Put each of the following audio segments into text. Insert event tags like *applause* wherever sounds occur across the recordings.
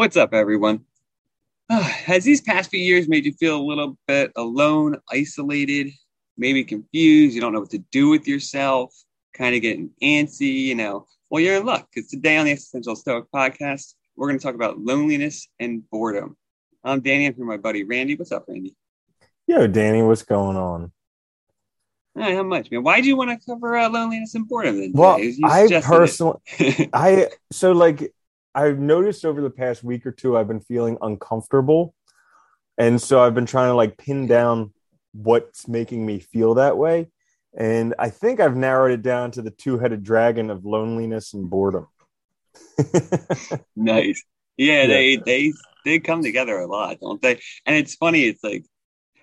What's up, everyone? *sighs* has these past few years made you feel a little bit alone, isolated, maybe confused? You don't know what to do with yourself, kind of getting antsy, you know? Well, you're in luck because today on the Existential Stoic podcast, we're going to talk about loneliness and boredom. I'm Danny. I'm here with my buddy Randy. What's up, Randy? Yo, Danny, what's going on? Right, how much, man? Why do you want to cover uh, loneliness and boredom? Then well, I personally, I so like I've noticed over the past week or two, I've been feeling uncomfortable. And so I've been trying to like pin down what's making me feel that way. And I think I've narrowed it down to the two headed dragon of loneliness and boredom. *laughs* nice. Yeah, yeah, they they they come together a lot, don't they? And it's funny, it's like,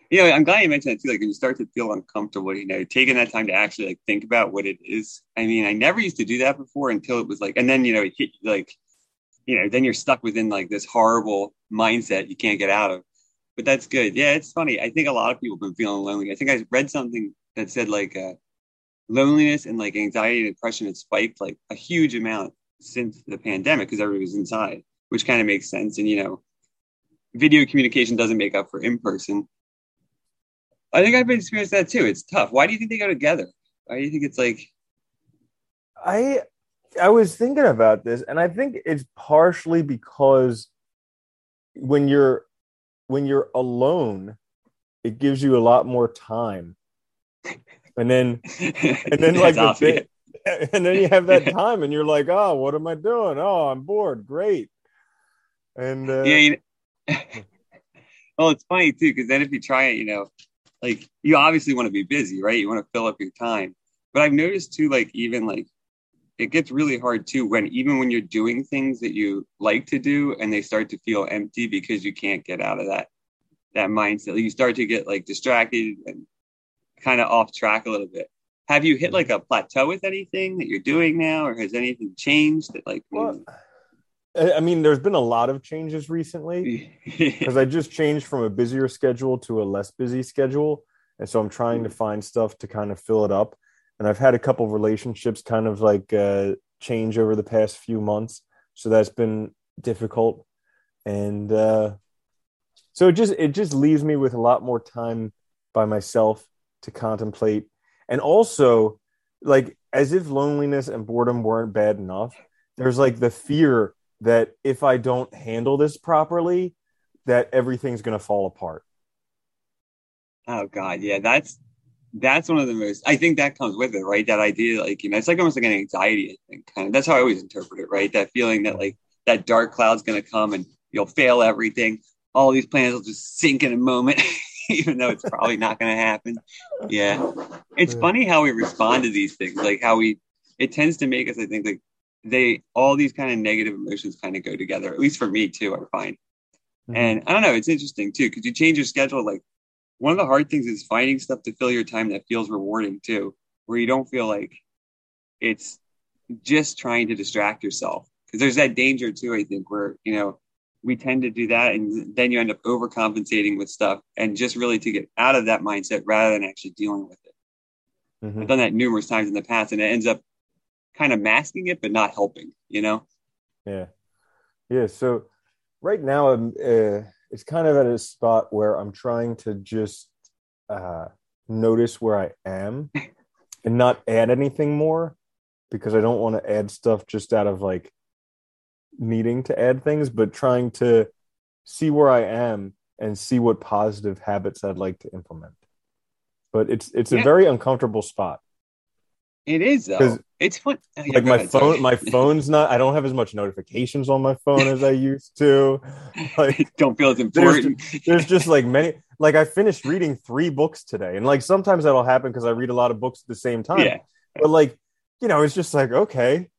you know, I'm glad you mentioned that too. Like when you start to feel uncomfortable, you know, taking that time to actually like think about what it is. I mean, I never used to do that before until it was like, and then you know, it hit like you know, then you're stuck within like this horrible mindset you can't get out of. But that's good. Yeah, it's funny. I think a lot of people have been feeling lonely. I think I read something that said like uh, loneliness and like anxiety and depression had spiked like a huge amount since the pandemic because everybody was inside, which kind of makes sense. And you know, video communication doesn't make up for in person. I think I've experienced that too. It's tough. Why do you think they go together? Why do you think it's like? I I was thinking about this, and I think it's partially because when you're when you're alone, it gives you a lot more time, and then and then *laughs* like the thing, *laughs* and then you have that *laughs* time, and you're like, oh, what am I doing? Oh, I'm bored. Great. And uh, yeah, you know, well, it's funny too because then if you try it, you know, like you obviously want to be busy, right? You want to fill up your time, but I've noticed too, like even like it gets really hard too when even when you're doing things that you like to do and they start to feel empty because you can't get out of that that mindset. You start to get like distracted and kind of off track a little bit. Have you hit like a plateau with anything that you're doing now or has anything changed that like well, i mean there's been a lot of changes recently *laughs* because i just changed from a busier schedule to a less busy schedule. And so i'm trying to mm-hmm. find stuff to kind of fill it up and I've had a couple of relationships kind of like uh, change over the past few months, so that's been difficult, and uh, so it just it just leaves me with a lot more time by myself to contemplate, and also like as if loneliness and boredom weren't bad enough. There's like the fear that if I don't handle this properly, that everything's going to fall apart. Oh God, yeah, that's that's one of the most i think that comes with it right? That idea like you know it's like almost like an anxiety i think kind of that's how i always interpret it right? That feeling that like that dark cloud's going to come and you'll fail everything. All these plans will just sink in a moment *laughs* even though it's probably not going to happen. Yeah. It's funny how we respond to these things like how we it tends to make us i think like they all these kind of negative emotions kind of go together at least for me too i find. Mm-hmm. and i don't know it's interesting too because you change your schedule like one of the hard things is finding stuff to fill your time that feels rewarding too, where you don't feel like it's just trying to distract yourself. Because there's that danger too, I think, where, you know, we tend to do that and then you end up overcompensating with stuff and just really to get out of that mindset rather than actually dealing with it. Mm-hmm. I've done that numerous times in the past and it ends up kind of masking it, but not helping, you know? Yeah. Yeah. So right now, I'm, uh, it's kind of at a spot where I'm trying to just uh, notice where I am *laughs* and not add anything more because I don't want to add stuff just out of like needing to add things, but trying to see where I am and see what positive habits I'd like to implement. But it's it's yeah. a very uncomfortable spot. It is though. It's fun. Oh, like my ahead, phone, my phone's not. I don't have as much notifications on my phone as I used to. *laughs* Like, don't feel as important. There's, there's just *laughs* like many. Like I finished reading three books today, and like sometimes that'll happen because I read a lot of books at the same time. Yeah. But like, you know, it's just like okay,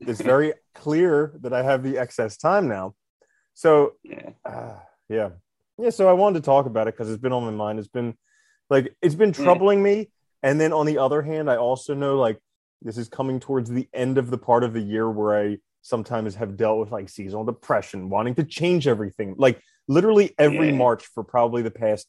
it's *laughs* very clear that I have the excess time now. So yeah, uh, yeah, yeah. So I wanted to talk about it because it's been on my mind. It's been like it's been troubling yeah. me and then on the other hand, I also know like this is coming towards the end of the part of the year where I sometimes have dealt with like seasonal depression, wanting to change everything. Like literally every yeah. March for probably the past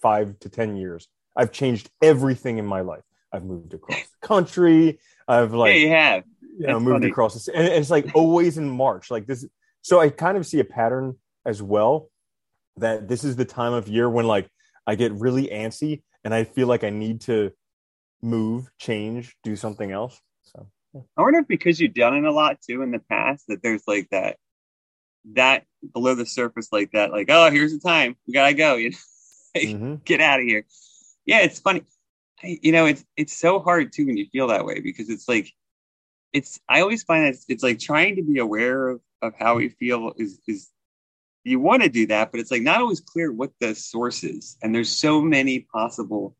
five to 10 years, I've changed everything in my life. I've moved across the country. I've like, yeah, you have. You know, moved funny. across, the, and it's like always in March. Like this, So I kind of see a pattern as well that this is the time of year when like I get really antsy and I feel like I need to move, change, do something else. So yeah. I wonder if because you've done it a lot too in the past that there's like that that below the surface like that, like, oh, here's the time. We gotta go, you know. *laughs* mm-hmm. Get out of here. Yeah, it's funny. I, you know, it's it's so hard too when you feel that way because it's like it's I always find that it's, it's like trying to be aware of, of how we feel is is you want to do that, but it's like not always clear what the source is. And there's so many possible,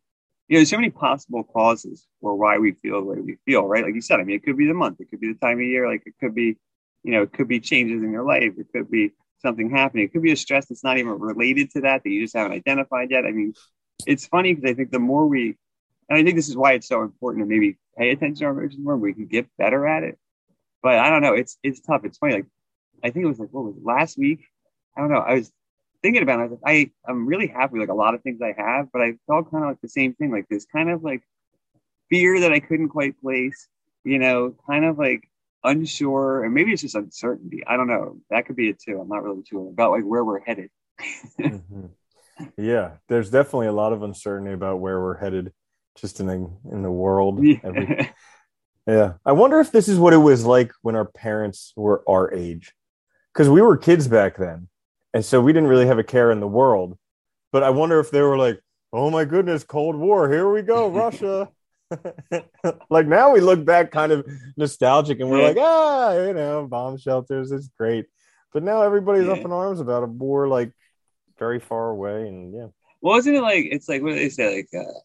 you know, there's so many possible causes for why we feel the way we feel, right? Like you said, I mean, it could be the month, it could be the time of year, like it could be, you know, it could be changes in your life, it could be something happening, it could be a stress that's not even related to that that you just haven't identified yet. I mean, it's funny because I think the more we, and I think this is why it's so important to maybe pay attention to our emotions more, we can get better at it. But I don't know, it's it's tough. It's funny. Like I think it was like what was it, last week I don't know. I was thinking about it. I, I'm really happy with like a lot of things I have, but I felt kind of like the same thing, like this kind of like fear that I couldn't quite place, you know, kind of like unsure, and maybe it's just uncertainty. I don't know. That could be it too. I'm not really sure about like where we're headed. mm-hmm. Yeah, there's definitely a lot of uncertainty about where we're headed, just in the in the world. Yeah. Every, yeah. I wonder if this is what it was like when our parents were our age, because we were kids back then and so we didn't really have a care in the world. But I wonder if they were like, "Oh my goodness, Cold War, here we go, *laughs* Russia." *laughs* like now we look back kind of nostalgic and we're yeah. like, ah, you know, bomb shelters, it's great. But now everybody's yeah. up in arms about a war like very far away, and yeah. Well, isn't it like it's like what do they say? Like, uh,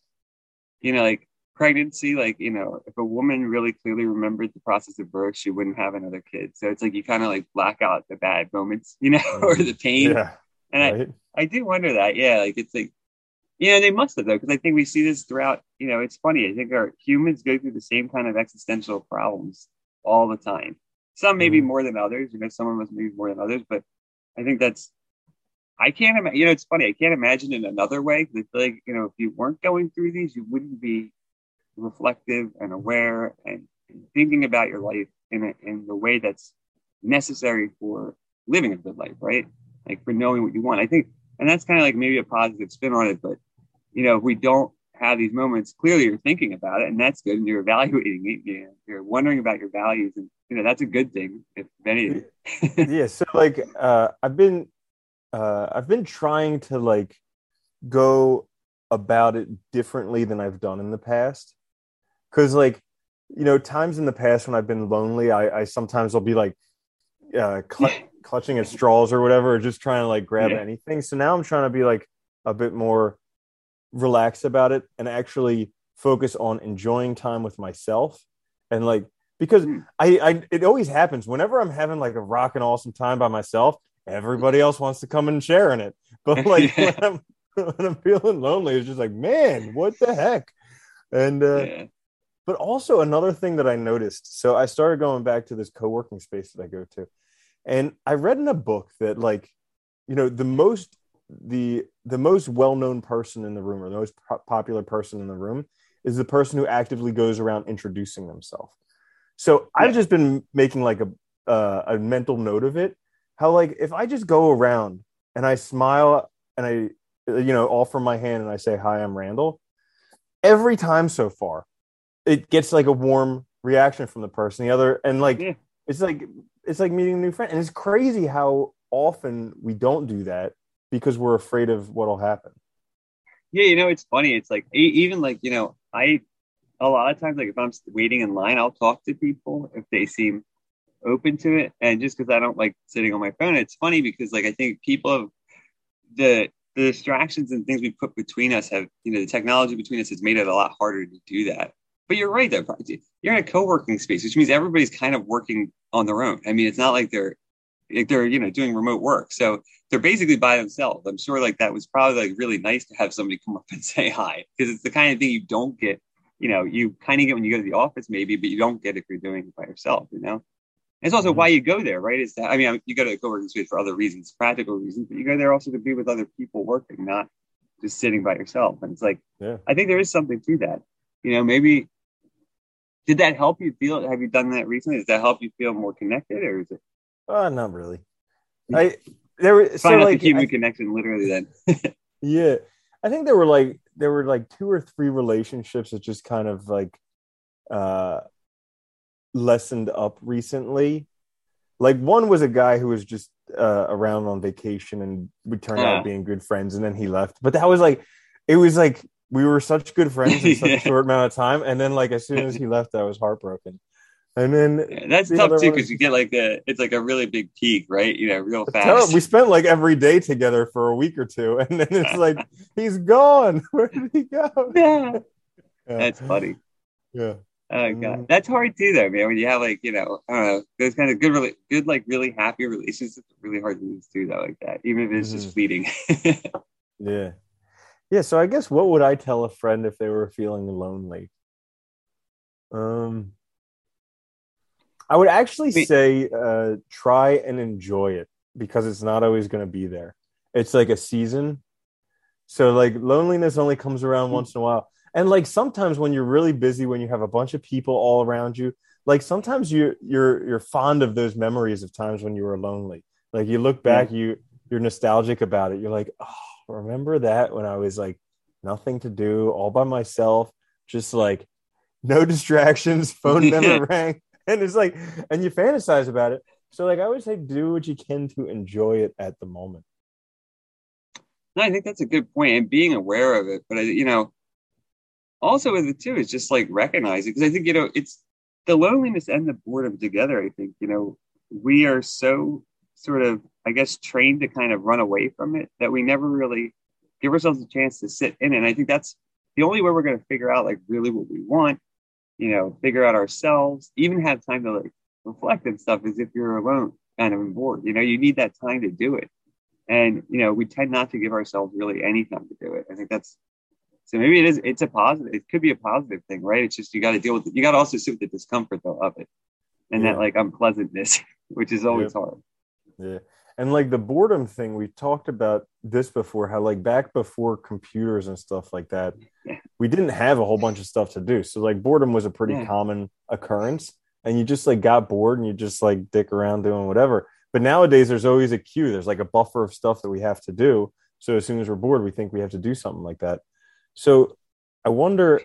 you know, like pregnancy, like, you know, if a woman really clearly remembered the process of birth, she wouldn't have another kid. So it's like you kind of like black out the bad moments, *laughs* you know, or the pain. Yeah, and right. I, I do wonder that. Yeah. Like it's like, you know, they must have though, because I think we see this throughout, you know, it's funny. I think our humans go through the same kind of existential problems all the time. Some maybe mm-hmm. more than others, you know, some of us maybe more than others, but I think that's I can't imagine. You know, it's funny. I can't imagine in another way because I feel like you know, if you weren't going through these, you wouldn't be reflective and aware and, thinking about your life in, a, in the way that's necessary for living a good life, right? Like for knowing what you want. I think, and that's kind of like maybe a positive spin on it, but you know, if we don't have these moments, clearly you're thinking about it and that's good and you're evaluating it. You know, you're wondering about your values and you know, that's a good thing, if anything. yeah. So like, uh, I've been, uh, I've been trying to like go about it differently than I've done in the past because like you know times in the past when i've been lonely i, I sometimes will be like uh, cl- clutching at straws or whatever or just trying to like grab yeah. anything. So now i'm trying to be like a bit more relaxed about it and actually focus on enjoying time with myself. And like because hmm. I, I it always happens. Whenever i'm having like a rocking awesome time by myself everybody else wants to come and share in it. *laughs* But like *laughs* when, I'm, when i'm feeling lonely it's just like man what the heck? And uh, yeah. But also another thing that I noticed. So I started going back to this co-working space that I go to. And I read in a book that like, you know, the most the the most well-known person in the room or the most po- popular person in the room is the person who actively goes around introducing themselves. So yeah. I've just been making like a uh, a mental note of it. How like if I just go around and I smile and I you know offer my hand and I say hi, I'm Randall. Every time so far, it gets like a warm reaction from the person. The other and like yeah. it's like it's like meeting a new friend, and it's crazy how often we don't do that because we're afraid of what'll happen. Yeah, you know, it's funny. It's like even like you know, I a lot of times like if I'm waiting in line, I'll talk to people if they seem open to it, and just because I don't like sitting on my phone, it's funny because like I think people have the the distractions and things we put between us have you know the technology between us has made it a lot harder to do that but you're right though. You're in a co-working space, which means everybody's kind of working on their own. I mean, it's not like they're like they're you know doing remote work, so they're basically by themselves. I'm sure like that was probably like really nice to have somebody come up and *laughs* say hi because it's the kind of thing you don't get. You know, you kind of get when you go to the office maybe, but you don't get if you're doing it by yourself. You know. It's also mm-hmm. why you go there, right? Is that I mean, you go to a co-working space for other reasons, practical reasons, but you go there also to be with other people working, not just sitting by yourself. And it's like, yeah. I think there is something to that. You know, maybe did that help you feel? Have you done that recently? Does that help you feel more connected, or is it? Uh, not really. I there were so like the human I- connection literally then. *laughs* yeah, I think there were like there were like two or three relationships that just kind of like uh lessened up recently. Like one was a guy who was just uh, around on vacation and we turned Yeah. out being good friends, and then he left. But that was like it was like we were such good friends in such *laughs* Yeah. a short amount of time, and then like as soon as he left, I was heartbroken. And then Yeah, that's The tough too because you get like a it's like a really big peak, right? You know, real fast. him, we spent like every day together for a week or two, and then it's like *laughs* he's gone. *laughs* Where did he go? yeah, Yeah. that's funny. Yeah, Oh god, Mhm. that's hard too, though, man. When you have like you know, I don't know, those kind of good, really good, like really happy relationships, really hard to lose too, though, like that. Even if it's Mhm. just fleeting. yeah, yeah. So I guess what would I tell a friend if they were feeling lonely? Um, I would actually say uh, try and enjoy it because it's not always going to be there. It's like a season. So like loneliness only comes around Hmm. once in a while. And like sometimes when you're really busy, when you have a bunch of people all around you, like sometimes you you're you're fond of those memories of times when you were lonely. Like you look back, you you're nostalgic about it. You're like, oh, remember that when I was like nothing to do, all by myself, just like no *laughs* distractions, phone *laughs* never rang. And it's like, and you fantasize about it. So like I would say do what you can to enjoy it at the moment. No, I think that's a good point, and being aware of it. But I, you know, also with it too is just like recognizing because I think you know it's the loneliness and the boredom together. I think you know we are so sort of I guess trained to kind of run away from it that we never really give ourselves a chance to sit in it. And I think that's the only way we're going to figure out like really what we want. You know, figure out ourselves, even have time to like reflect and stuff. Is if you're alone, kind of and bored. You know, you need that time to do it and you know we tend not to give ourselves really any time to do it i think that's so maybe it is it's a positive it could be a positive thing right it's just you got to deal with it you got to also sit with the discomfort though of it and Yeah. that like unpleasantness *laughs* which is always hard Yeah. And like the boredom thing, we talked about this before, how like back before computers and stuff like that, Yeah. we didn't have a whole bunch of stuff to do. So like boredom was a pretty Yeah. common occurrence. And you just like got bored and you just like dick around doing whatever. But nowadays there's always a queue. There's like a buffer of stuff that we have to do. So as soon as we're bored, we think we have to do something like that. So I wonder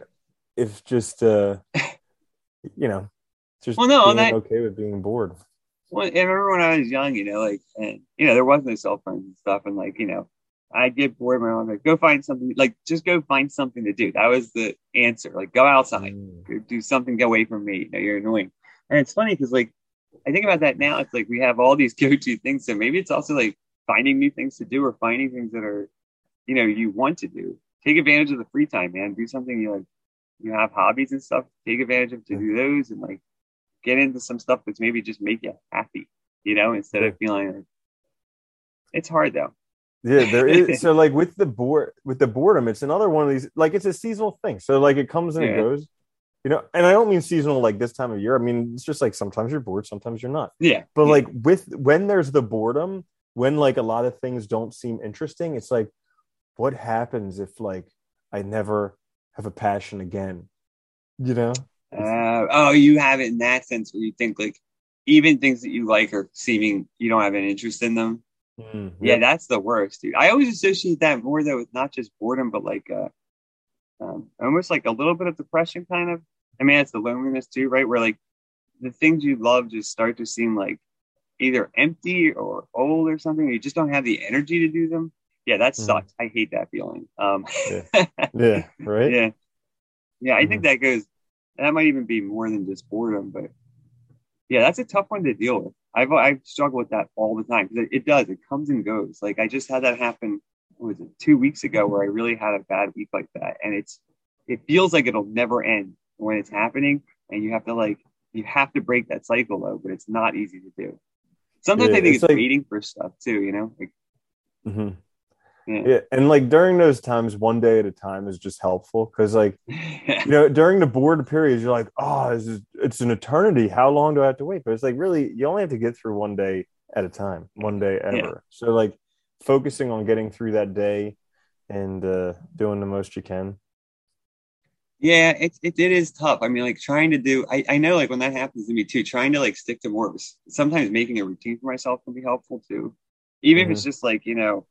if just uh *laughs* you know, just Well, no, being that- okay with being bored. Well i remember when i was young you know like and you know there was no cell phones and stuff and like you know i'd get bored when i was like go find something like just go find something to do that was the answer like go outside Mm. Do something get away from me. You know, you're annoying. And it's funny because like I think about that now. It's like we have all these *laughs* go-to things, so maybe it's also like finding new things to do or finding things that are, you know, you want to do. Take advantage of the free time, man. Do something you like. You have hobbies and stuff. Take advantage of to do those and like get into some stuff that's maybe just make you happy. You know, instead of feeling like it's hard though. Yeah, there is. *laughs* so like with the board, with the boredom, it's another one of these. Like it's a seasonal thing. So like it comes and it goes. You know, and I don't mean seasonal like this time of year. I mean it's just like sometimes you're bored, sometimes you're not. Yeah, But yeah. like with when there's the boredom, when like a lot of things don't seem interesting, it's like, what happens if like I never have a passion again? You know? Uh, oh, you have it in that sense where you think like even things that you like are seeming you don't have an interest in them. Mm, Yeah, that's the worst, dude. I always associate that more though with not just boredom, but like uh, um, almost like a little bit of depression, kind of. I mean, it's the loneliness too, right? Where like the things you love just start to seem like either empty or old or something. You just don't have the energy to do them. Yeah, that Mhm. sucks. I hate that feeling. Um, Yeah. *laughs* Right. yeah, yeah. I Mm-hmm. think that goes. That might even be more than just boredom, but yeah, that's a tough one to deal with. I've I struggle with that all the time because it, it does. It comes and goes. Like I just had that happen. what was it two weeks ago where I really had a bad week like that, and it's it feels like it'll never end when it's happening, and you have to like you have to break that cycle though, but it's not easy to do. Sometimes Yeah, I think it's it's, like- waiting for stuff too. You know, like hmm yeah. Yeah. And like during those times, one day at a time is just helpful because like you know, during the bored periods, you're like, oh, this is it's an eternity. How long do I have to wait? But it's like really, you only have to get through one day at a time, one day ever. Yeah. So like focusing on getting through that day and uh, doing the most you can. Yeah, it, it it is tough. I mean, like trying to do. I I know like when that happens to me too. Trying to like stick to more. of a s- Sometimes making a routine for myself can be helpful too. even mm-hmm. if it's just like you know,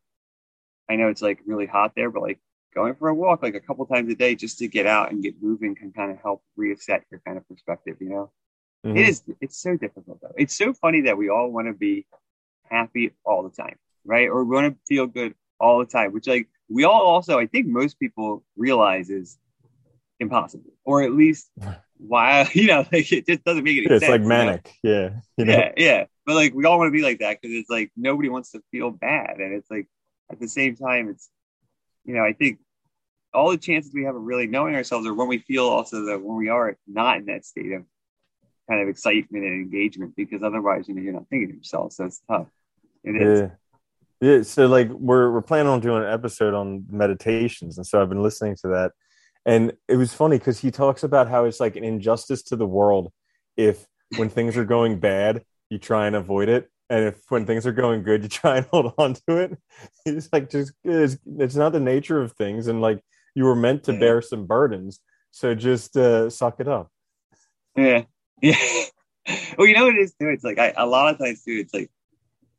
I know it's like really hot there, but like going for a walk like a couple times a day just to get out and get moving can kind of help reset your kind of perspective. You know, mm-hmm. it is it's so difficult though. It's so funny that we all want to be happy all the time, right? Or we want to feel good all the time, which like we all also I think most people realize is impossible, or at least *laughs* why *laughs* you know like it just doesn't make any it's sense. It's like manic, you know? yeah, you know? yeah, yeah. But like we all want to be like that because it's like nobody wants to feel bad, and it's like at the same time, it's you know I think all the chances we have of really knowing ourselves are when we feel also that when we are not in that state of kind of excitement and engagement because otherwise you know you're not thinking of yourself so it's tough. It is. Yeah. Yeah, so like we're we're planning on doing an episode on meditations, and so I've been listening to that, and it was funny because he talks about how it's like an injustice to the world if when things are going bad you try and avoid it, and if when things are going good you try *laughs* and hold on to it. it's like just it's, it's not the nature of things, and like you were meant to yeah. bear some burdens, so just uh, suck it up. Yeah, *laughs* yeah. well, you know what it is too. It's like I, a lot of times too. It's like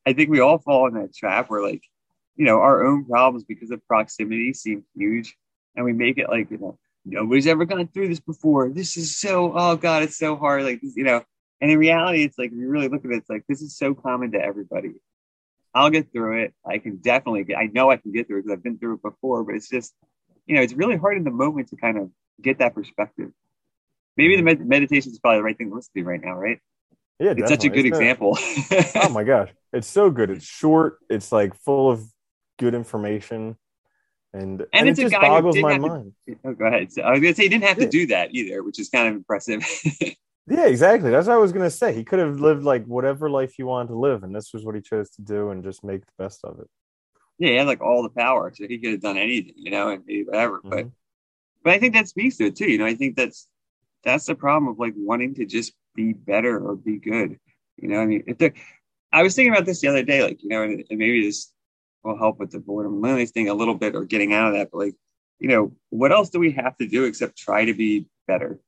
I think we all fall in that trap where like, you know, our own problems because of proximity seem huge. And we make it like, you know, nobody's ever gone through this before. This is so, oh God, it's so hard. Like, you know, and in reality, it's like, if you really look at it, it's like, this is so common to everybody. I'll get through it. I can definitely get, I know I can get through it because I've been through it before, but it's just, you know, it's really hard in the moment to kind of get that perspective. Maybe the med- meditation is probably the right thing to listen to right now, right? Yeah, it's such a good example. oh my gosh, it's so good. It's short. It's like full of good information, and and, and it just boggles my mind. To, oh, go ahead. So I was gonna say he didn't have to do that either, which is kind of impressive. *laughs* yeah, exactly. That's what I was gonna say. He could have lived like whatever life he wanted to live, and this was what he chose to do, and just make the best of it. Yeah, he had like all the power, so he could have done anything, you know, and whatever. Mm-hmm. But but I think that speaks to it too. You know, I think that's that's the problem of like wanting to just be better or be good. You know, I mean, if I was thinking about this the other day, like, you know, and, and maybe this will help with the boredom loneliness thing a little bit or getting out of that. But like, you know, what else do we have to do except try to be better?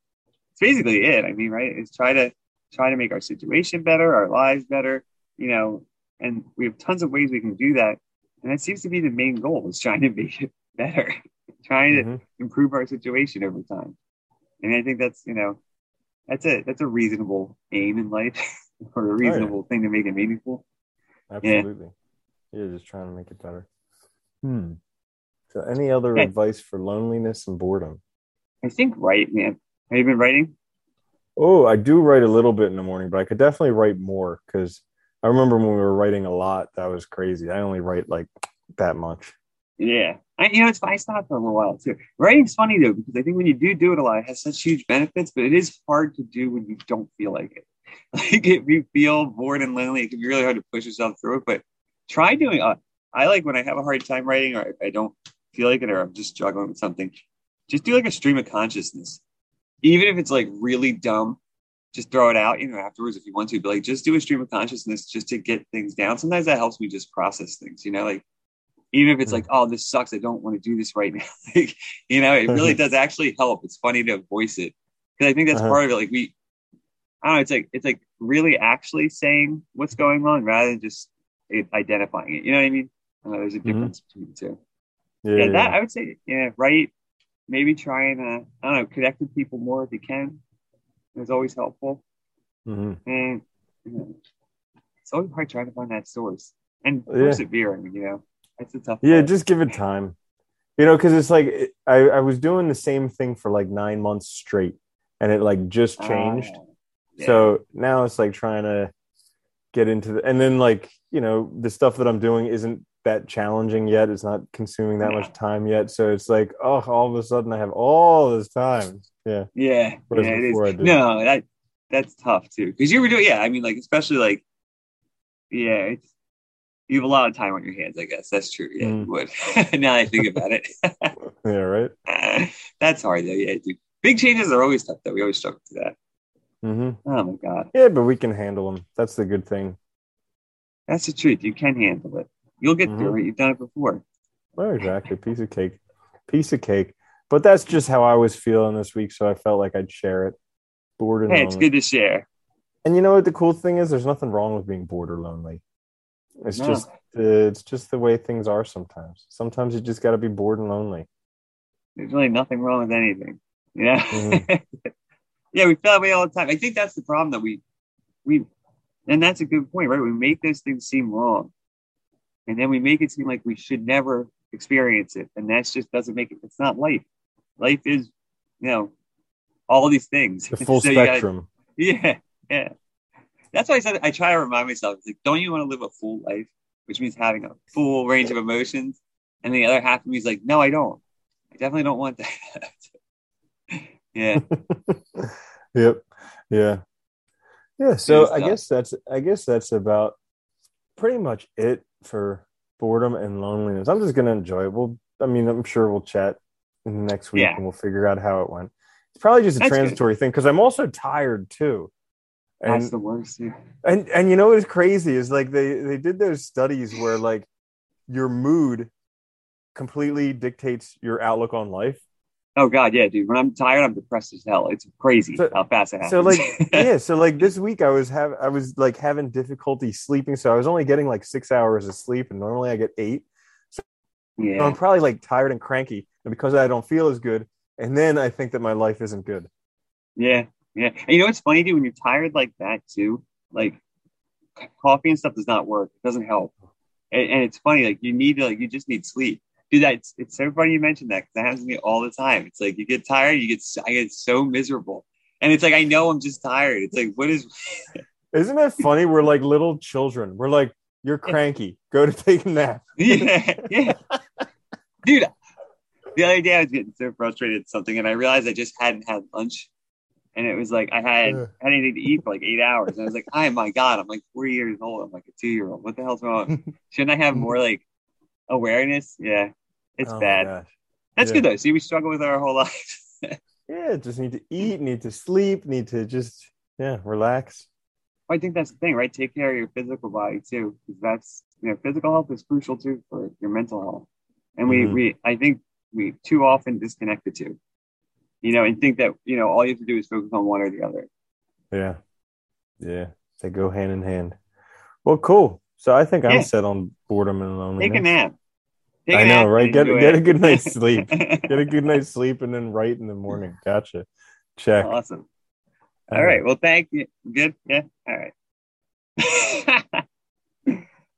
It's basically it. I mean, right? It's try to try to make our situation better, our lives better, you know, and we have tons of ways we can do that. And that seems to be the main goal is trying to *laughs* make it better, trying mm-hmm. to improve our situation over time. And I think that's, you know, that's a that's a reasonable aim in life *laughs* or a reasonable oh, yeah. thing to make it meaningful. Absolutely. Yeah. You're just trying to make it better. Hmm. So any other yeah. advice for loneliness and boredom? I think right, man. Have you been writing? Oh, I do write a little bit in the morning, but I could definitely write more because I remember when we were writing a lot, that was crazy. I only write like that much. Yeah. I, you know, it's I stopped for a little while too. Writing's funny though, because I think when you do do it a lot, it has such huge benefits, but it is hard to do when you don't feel like it. *laughs* Like if you feel bored and lonely, it can be really hard to push yourself through it. But try doing. Uh, I like when I have a hard time writing, or I, I don't feel like it, or I'm just struggling with something. Just do like a stream of consciousness, even if it's like really dumb. Just throw it out, you know, afterwards if you want to. But like, just do a stream of consciousness just to get things down. Sometimes that helps me just process things, you know, like even if it's like, oh, this sucks, I don't want to do this right now. *laughs* like, you know, it really does actually help. It's funny to voice it because I think that's uh-huh. part of it. Like we, I don't know, it's like it's like really actually saying what's going on rather than just identifying it. You know what I mean? I know there's a mm-hmm. difference mm-hmm. between the two. Yeah, yeah, that I would say, yeah, right. Maybe try and uh, I don't know, connect with people more if you can. It's always helpful. Mm-hmm. And you know, it's always hard trying to find that source and. Yeah. You know, it's a tough. Yeah, part. just give it time. You know, because it's like I, I was doing the same thing for like nine months straight, and it like just changed. Uh, yeah. So now it's like trying to get into the, and then like you know the stuff that I'm doing isn't that challenging yet. It's not consuming that yeah. much time yet. So it's like oh, all of a sudden I have all this time. Yeah, yeah, yeah it is. No, that that's tough too because you were doing yeah. I mean, like especially like yeah, it's you have a lot of time on your hands, I guess. That's true. Yeah, mm. would. *laughs* now I think about it. *laughs* yeah, right. *laughs* That's hard though. Yeah, dude. Big changes are always tough though. We always struggle with that. Mm-hmm. Oh my god. Yeah, but we can handle them. That's the good thing. That's the truth. You can handle it. You'll get mm-hmm. through it. You've done it before. Well, exactly. Piece of cake. Piece of cake. But that's just how I was feeling this week, so I felt like I'd share it. Bored and hey, lonely. it's good to share. And you know what the cool thing is? There's nothing wrong with being bored or lonely. It's no. just it's just the way things are sometimes. Sometimes you just got to be bored and lonely. There's really nothing wrong with anything. Yeah. Mm-hmm. *laughs* yeah, we feel that way all the time. I think that's the problem that we we and that's a good point, right? We make those things seem wrong. And then we make it seem like we should never experience it. And that just doesn't make it it's not life. Life is, you know, all these things. The *laughs* full so spectrum. Gotta, *laughs* yeah. Yeah. That's why I said I try to remind myself, like, don't you want to live a full life? Which means having a full range of emotions. And the other half of me is like, no, I don't. I definitely don't want that. *laughs* yeah. yep. Yeah. Yeah. So I guess that's I guess that's about pretty much it for boredom and loneliness. I'm just gonna enjoy it. We'll I mean, I'm sure we'll chat next week yeah. and we'll figure out how it went. It's probably just a that's transitory good. thing because I'm also tired too. And, That's the worst. Yeah. And and you know what's crazy is like they they did those studies where like your mood completely dictates your outlook on life. Oh god, yeah, dude. When I'm tired, I'm depressed as hell. It's crazy so, how fast it happens. So like *laughs* yeah, so like this week I was have I was like having difficulty sleeping, so I was only getting like six hours of sleep, and normally I get eight. So yeah. I'm probably like tired and cranky, and because I don't feel as good, and then I think that my life isn't good. Yeah, yeah. And you know what's funny, dude? When you're tired like that too, like coffee and stuff does not work. It doesn't help. And, and it's funny, like you need to, like you just need sleep. Dude, that it's, it's so funny you mentioned that because that happens to me all the time. It's like you get tired, you get I get so miserable, and it's like I know I'm just tired. It's like what is? *laughs* Isn't it funny? We're like little children. We're like, you're cranky. Go to take a nap. *laughs* yeah, yeah, dude. The other day I was getting so frustrated at something, and I realized I just hadn't had lunch and it was like I had yeah. had anything to eat for like eight hours. And I was like, "Oh my god, I'm like four years old. I'm like a two year old. What the hell's wrong? *laughs* Shouldn't I have mm. more like awareness?" Yeah, it's oh bad. That's yeah. good though. See, we struggle with our whole *laughs* life. yeah, just need to eat, need to sleep, need to just yeah relax. I think that's the thing, right? Take care of your physical body too, because that's you know physical health is crucial too for your mental health. And we mm-hmm. we I think we too often disconnect the two you know, and think that, you know, all you have to do is focus on one or the other. Yeah. Yeah. They go hand in hand. Well, cool. So I think I'm set on boredom and loneliness. Take a nap. Take I know, right? Get get a good night's *laughs* sleep. get a good night's sleep and then write in the morning. Gotcha. Check. Awesome. All, all right. right. Well, thank you. Good. Yeah. All right.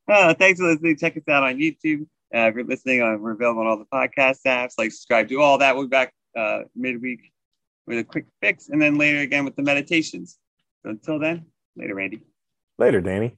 oh, *laughs* thanks for listening. Check us out on YouTube. Uh, if you're listening, on, we're available on all the podcast apps. Like, subscribe, do all that. We'll be back uh, midweek with a quick fix, and then later again with the meditations. So until then, later, Randy. Later, Danny.